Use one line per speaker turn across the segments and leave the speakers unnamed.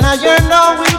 and I yearn always.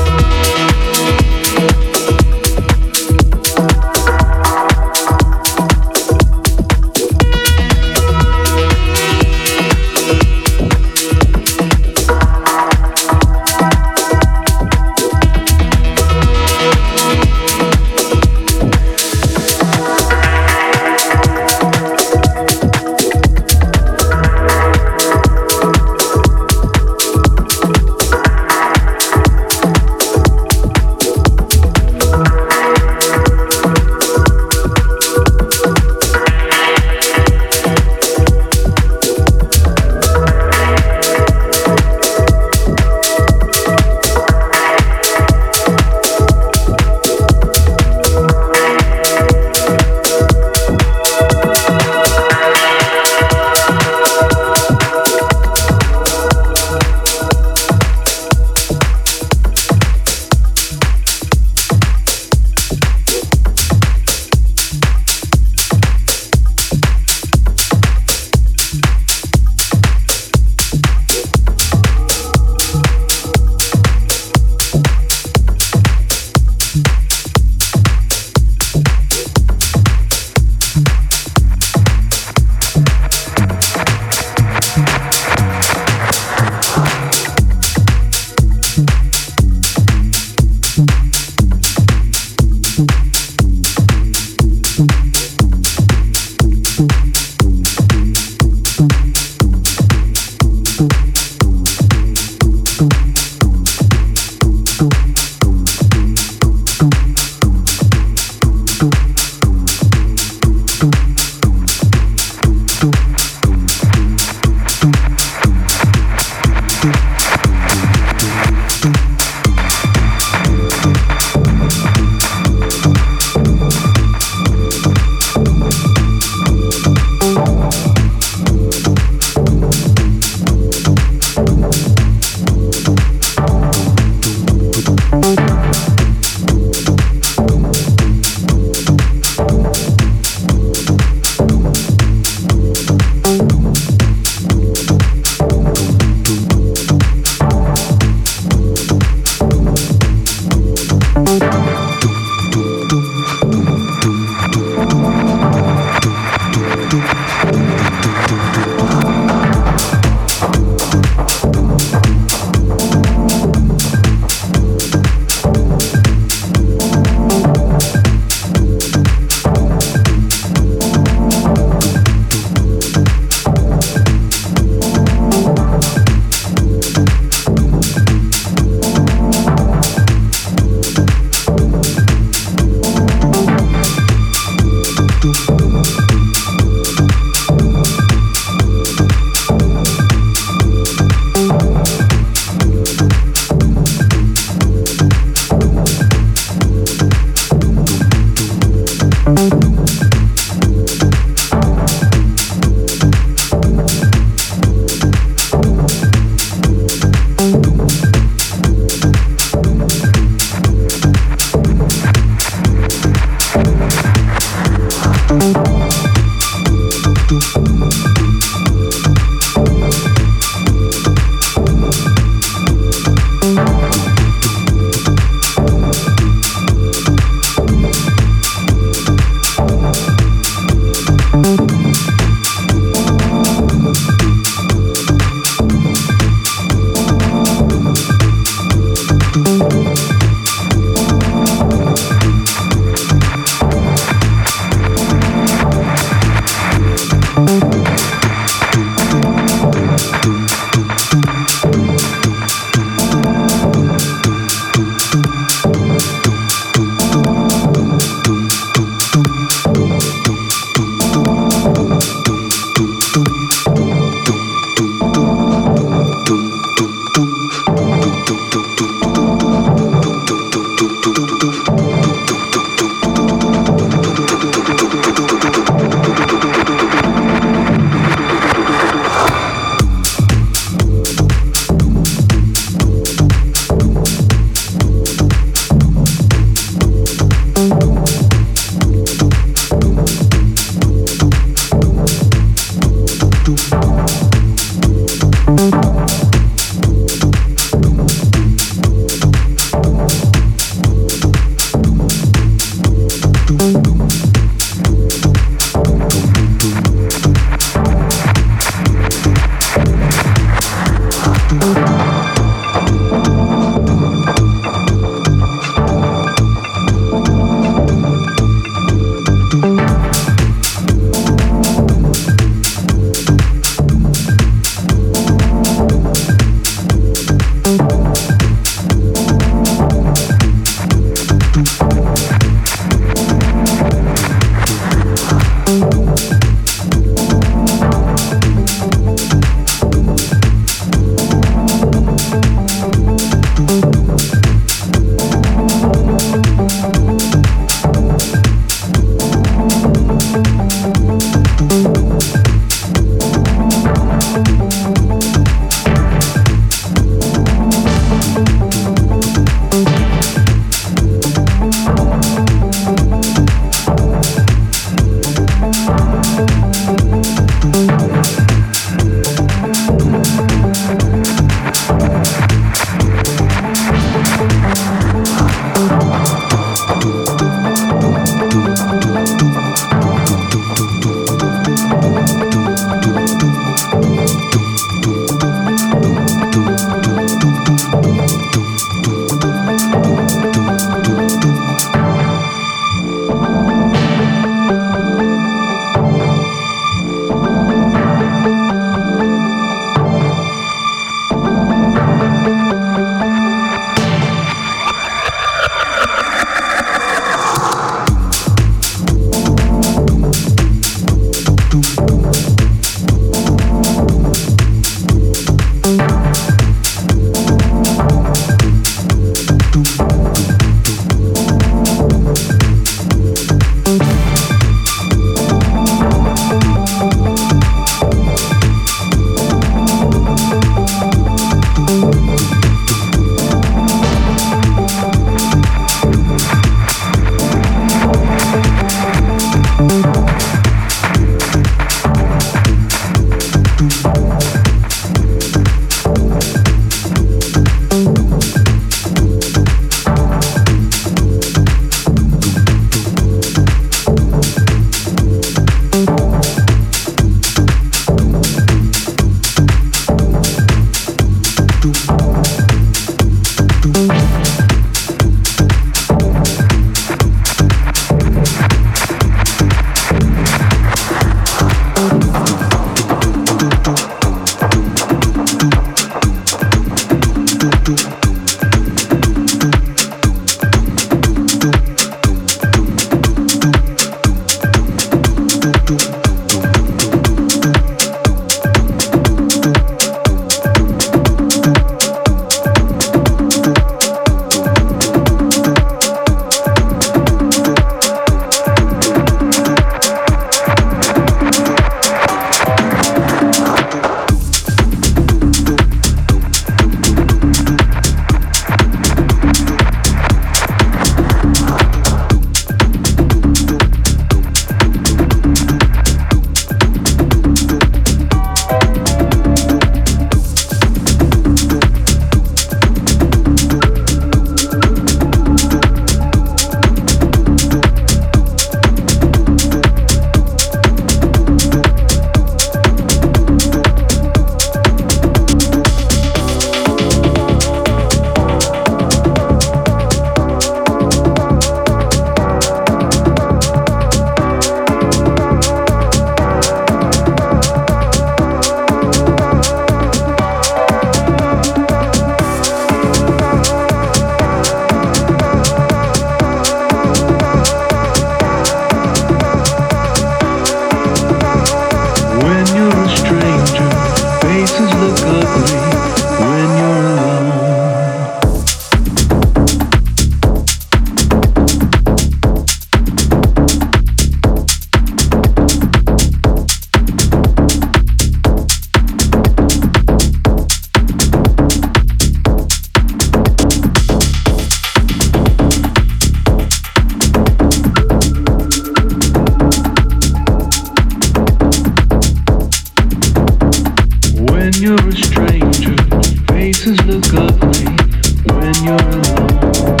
when you're alone.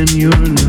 When you're